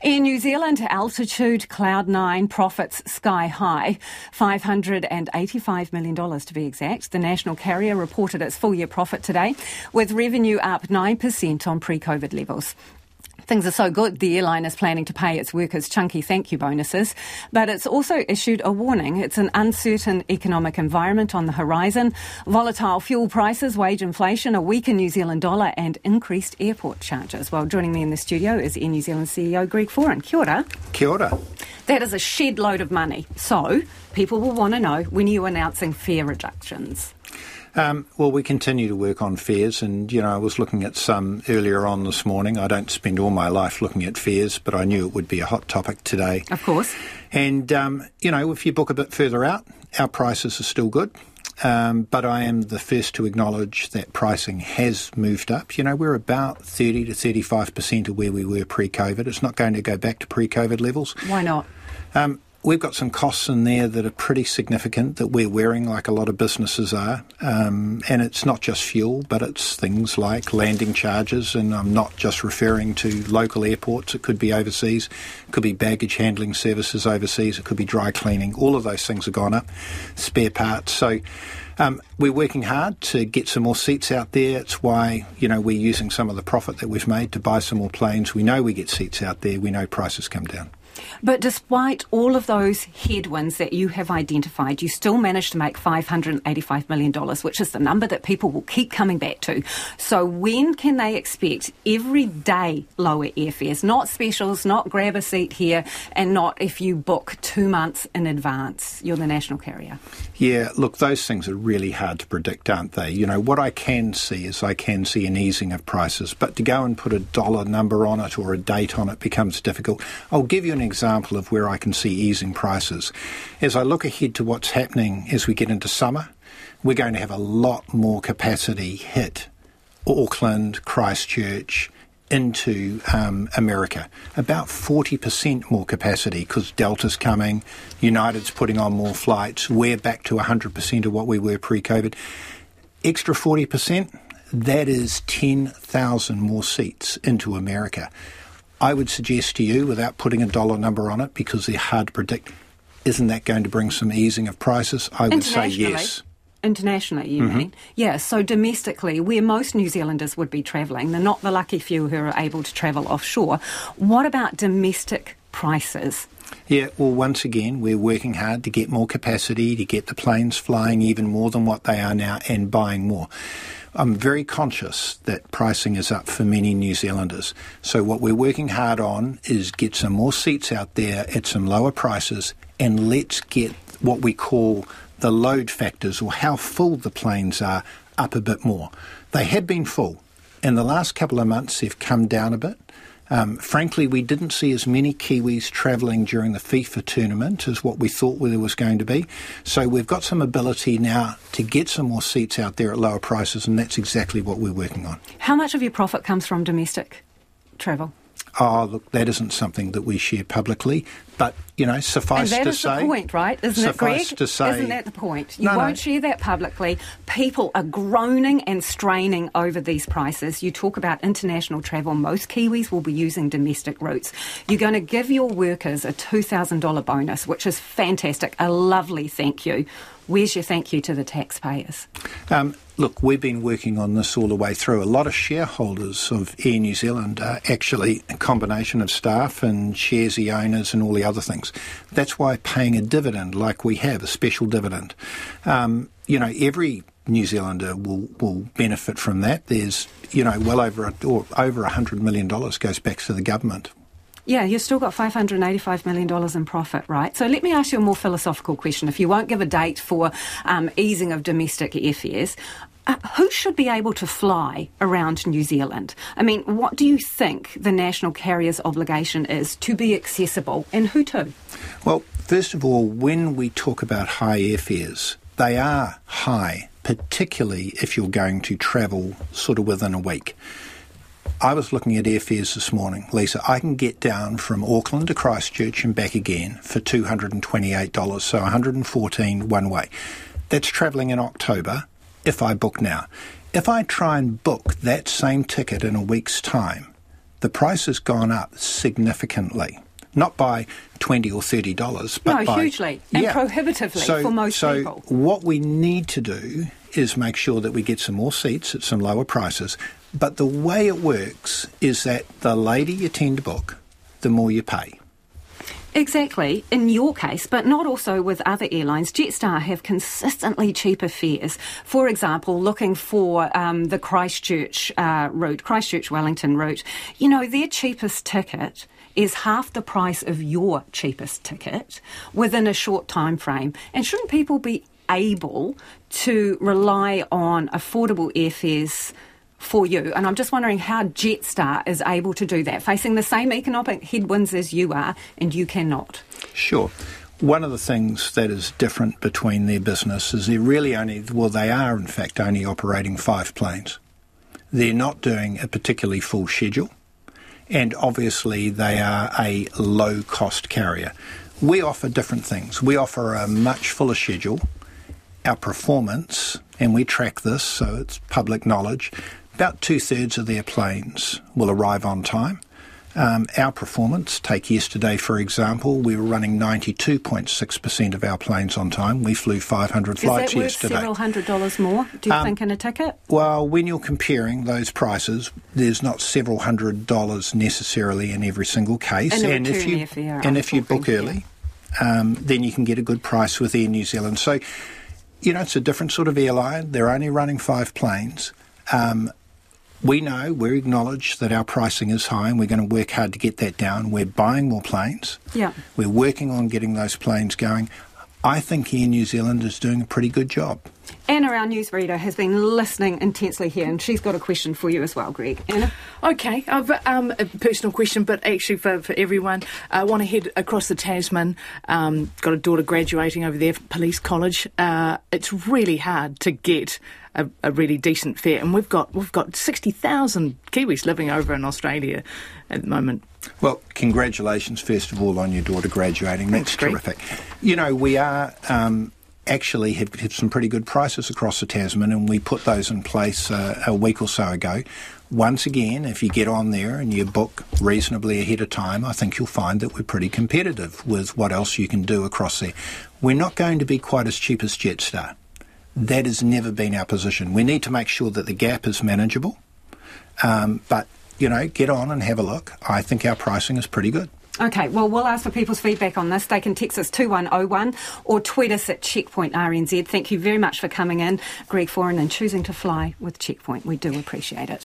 In New Zealand, altitude cloud nine profits sky high, $585 million to be exact. The national carrier reported its full year profit today, with revenue up 9% on pre COVID levels. Things are so good, the airline is planning to pay its workers chunky thank you bonuses, but it's also issued a warning. It's an uncertain economic environment on the horizon, volatile fuel prices, wage inflation, a weaker New Zealand dollar, and increased airport charges. Well, joining me in the studio is Air New Zealand CEO Greg Foran. Kia ora. Kia ora. That is a shed load of money. So, people will want to know when are you announcing fare reductions? Um, well, we continue to work on fares, and you know, I was looking at some earlier on this morning. I don't spend all my life looking at fares, but I knew it would be a hot topic today. Of course. And um, you know, if you book a bit further out, our prices are still good. Um, but I am the first to acknowledge that pricing has moved up. You know, we're about 30 to 35% of where we were pre COVID. It's not going to go back to pre COVID levels. Why not? Um, we've got some costs in there that are pretty significant that we're wearing, like a lot of businesses are. Um, and it's not just fuel, but it's things like landing charges. And I'm not just referring to local airports, it could be overseas, it could be baggage handling services overseas, it could be dry cleaning. All of those things have gone up, spare parts. So um, we're working hard to get some more seats out there. It's why, you know, we're using some of the profit that we've made to buy some more planes. We know we get seats out there. We know prices come down. But despite all of those headwinds that you have identified, you still managed to make $585 million, which is the number that people will keep coming back to. So when can they expect everyday lower airfares, not specials, not grab a seat here, and not if you book two months in advance? You're the national carrier. Yeah, look, those things are really hard to predict, aren't they? You know, what I can see is I can see an easing of prices, but to go and put a dollar number on it or a date on it becomes difficult. I'll give you an example of where I can see easing prices. As I look ahead to what's happening as we get into summer, we're going to have a lot more capacity hit Auckland, Christchurch, into um, America. About 40% more capacity because Delta's coming, United's putting on more flights. We're back to 100% of what we were pre COVID. Extra 40%, that is 10,000 more seats into America. I would suggest to you, without putting a dollar number on it, because they're hard to predict, isn't that going to bring some easing of prices? I would say yes. Internationally, you mm-hmm. mean? Yeah, so domestically, where most New Zealanders would be travelling, they're not the lucky few who are able to travel offshore. What about domestic prices? Yeah, well, once again, we're working hard to get more capacity, to get the planes flying even more than what they are now and buying more. I'm very conscious that pricing is up for many New Zealanders. So, what we're working hard on is get some more seats out there at some lower prices and let's get what we call the load factors or how full the planes are up a bit more. They have been full. In the last couple of months, they've come down a bit. Um, frankly, we didn't see as many Kiwis travelling during the FIFA tournament as what we thought there was going to be. So we've got some ability now to get some more seats out there at lower prices, and that's exactly what we're working on. How much of your profit comes from domestic travel? Oh, look, that isn't something that we share publicly. But, you know, suffice to say. That is the point, right? Isn't it, Greg? to say. Isn't that the point? You no, won't no. share that publicly. People are groaning and straining over these prices. You talk about international travel. Most Kiwis will be using domestic routes. You're going to give your workers a $2,000 bonus, which is fantastic. A lovely thank you. Where's your thank you to the taxpayers? Um, look, we've been working on this all the way through. A lot of shareholders of Air New Zealand are actually a combination of staff and sharesy owners and all the other things. That's why paying a dividend like we have, a special dividend, um, you know, every New Zealander will, will benefit from that. There's, you know, well over a, or over $100 million goes back to the government yeah, you've still got $585 million in profit, right? So let me ask you a more philosophical question. If you won't give a date for um, easing of domestic airfares, uh, who should be able to fly around New Zealand? I mean, what do you think the national carrier's obligation is to be accessible and who to? Well, first of all, when we talk about high airfares, they are high, particularly if you're going to travel sort of within a week. I was looking at airfares this morning, Lisa. I can get down from Auckland to Christchurch and back again for $228, so 114 one way. That's travelling in October if I book now. If I try and book that same ticket in a week's time, the price has gone up significantly. Not by twenty or thirty dollars, but no, by, hugely and yeah. prohibitively so, for most so people. what we need to do is make sure that we get some more seats at some lower prices. But the way it works is that the later you tend to book, the more you pay. Exactly, in your case, but not also with other airlines. Jetstar have consistently cheaper fares. For example, looking for um, the Christchurch uh, route, Christchurch Wellington route, you know, their cheapest ticket is half the price of your cheapest ticket within a short time frame. And shouldn't people be able to rely on affordable airfares? For you. And I'm just wondering how Jetstar is able to do that, facing the same economic headwinds as you are, and you cannot. Sure. One of the things that is different between their business is they're really only, well, they are in fact only operating five planes. They're not doing a particularly full schedule, and obviously they are a low cost carrier. We offer different things. We offer a much fuller schedule. Our performance, and we track this so it's public knowledge, about two thirds of their planes will arrive on time. Um, our performance, take yesterday for example, we were running 92.6% of our planes on time. We flew 500 Is flights that worth yesterday. several hundred dollars more, do you Um, think, in a ticket? Well, when you're comparing those prices, there's not several hundred dollars necessarily in every single case. And and if you airfare, and I'm if you book early, um, then you can get a good price with Air New Zealand. So, you know, it's a different sort of airline. They're only running five planes. Um, we know, we acknowledge that our pricing is high and we're going to work hard to get that down. We're buying more planes. Yeah. We're working on getting those planes going. I think Air New Zealand is doing a pretty good job. Anna, our newsreader, has been listening intensely here, and she's got a question for you as well, Greg. Anna? Okay, I've, um, a personal question, but actually for, for everyone. I want to head across the Tasman. Um, got a daughter graduating over there, Police College. Uh, it's really hard to get a, a really decent fare, and we've got we've got sixty thousand Kiwis living over in Australia at the moment. Well, congratulations, first of all, on your daughter graduating. That's Greg. terrific. You know, we are um, actually have, some pretty good prices across the Tasman, and we put those in place uh, a week or so ago. Once again, if you get on there and you book reasonably ahead of time, I think you'll find that we're pretty competitive with what else you can do across there. We're not going to be quite as cheap as Jetstar. That has never been our position. We need to make sure that the gap is manageable. Um, but, you know, get on and have a look. I think our pricing is pretty good. Okay, well, we'll ask for people's feedback on this. They can text us 2101 or tweet us at Checkpoint RNZ. Thank you very much for coming in, Greg Foran, and choosing to fly with Checkpoint. We do appreciate it.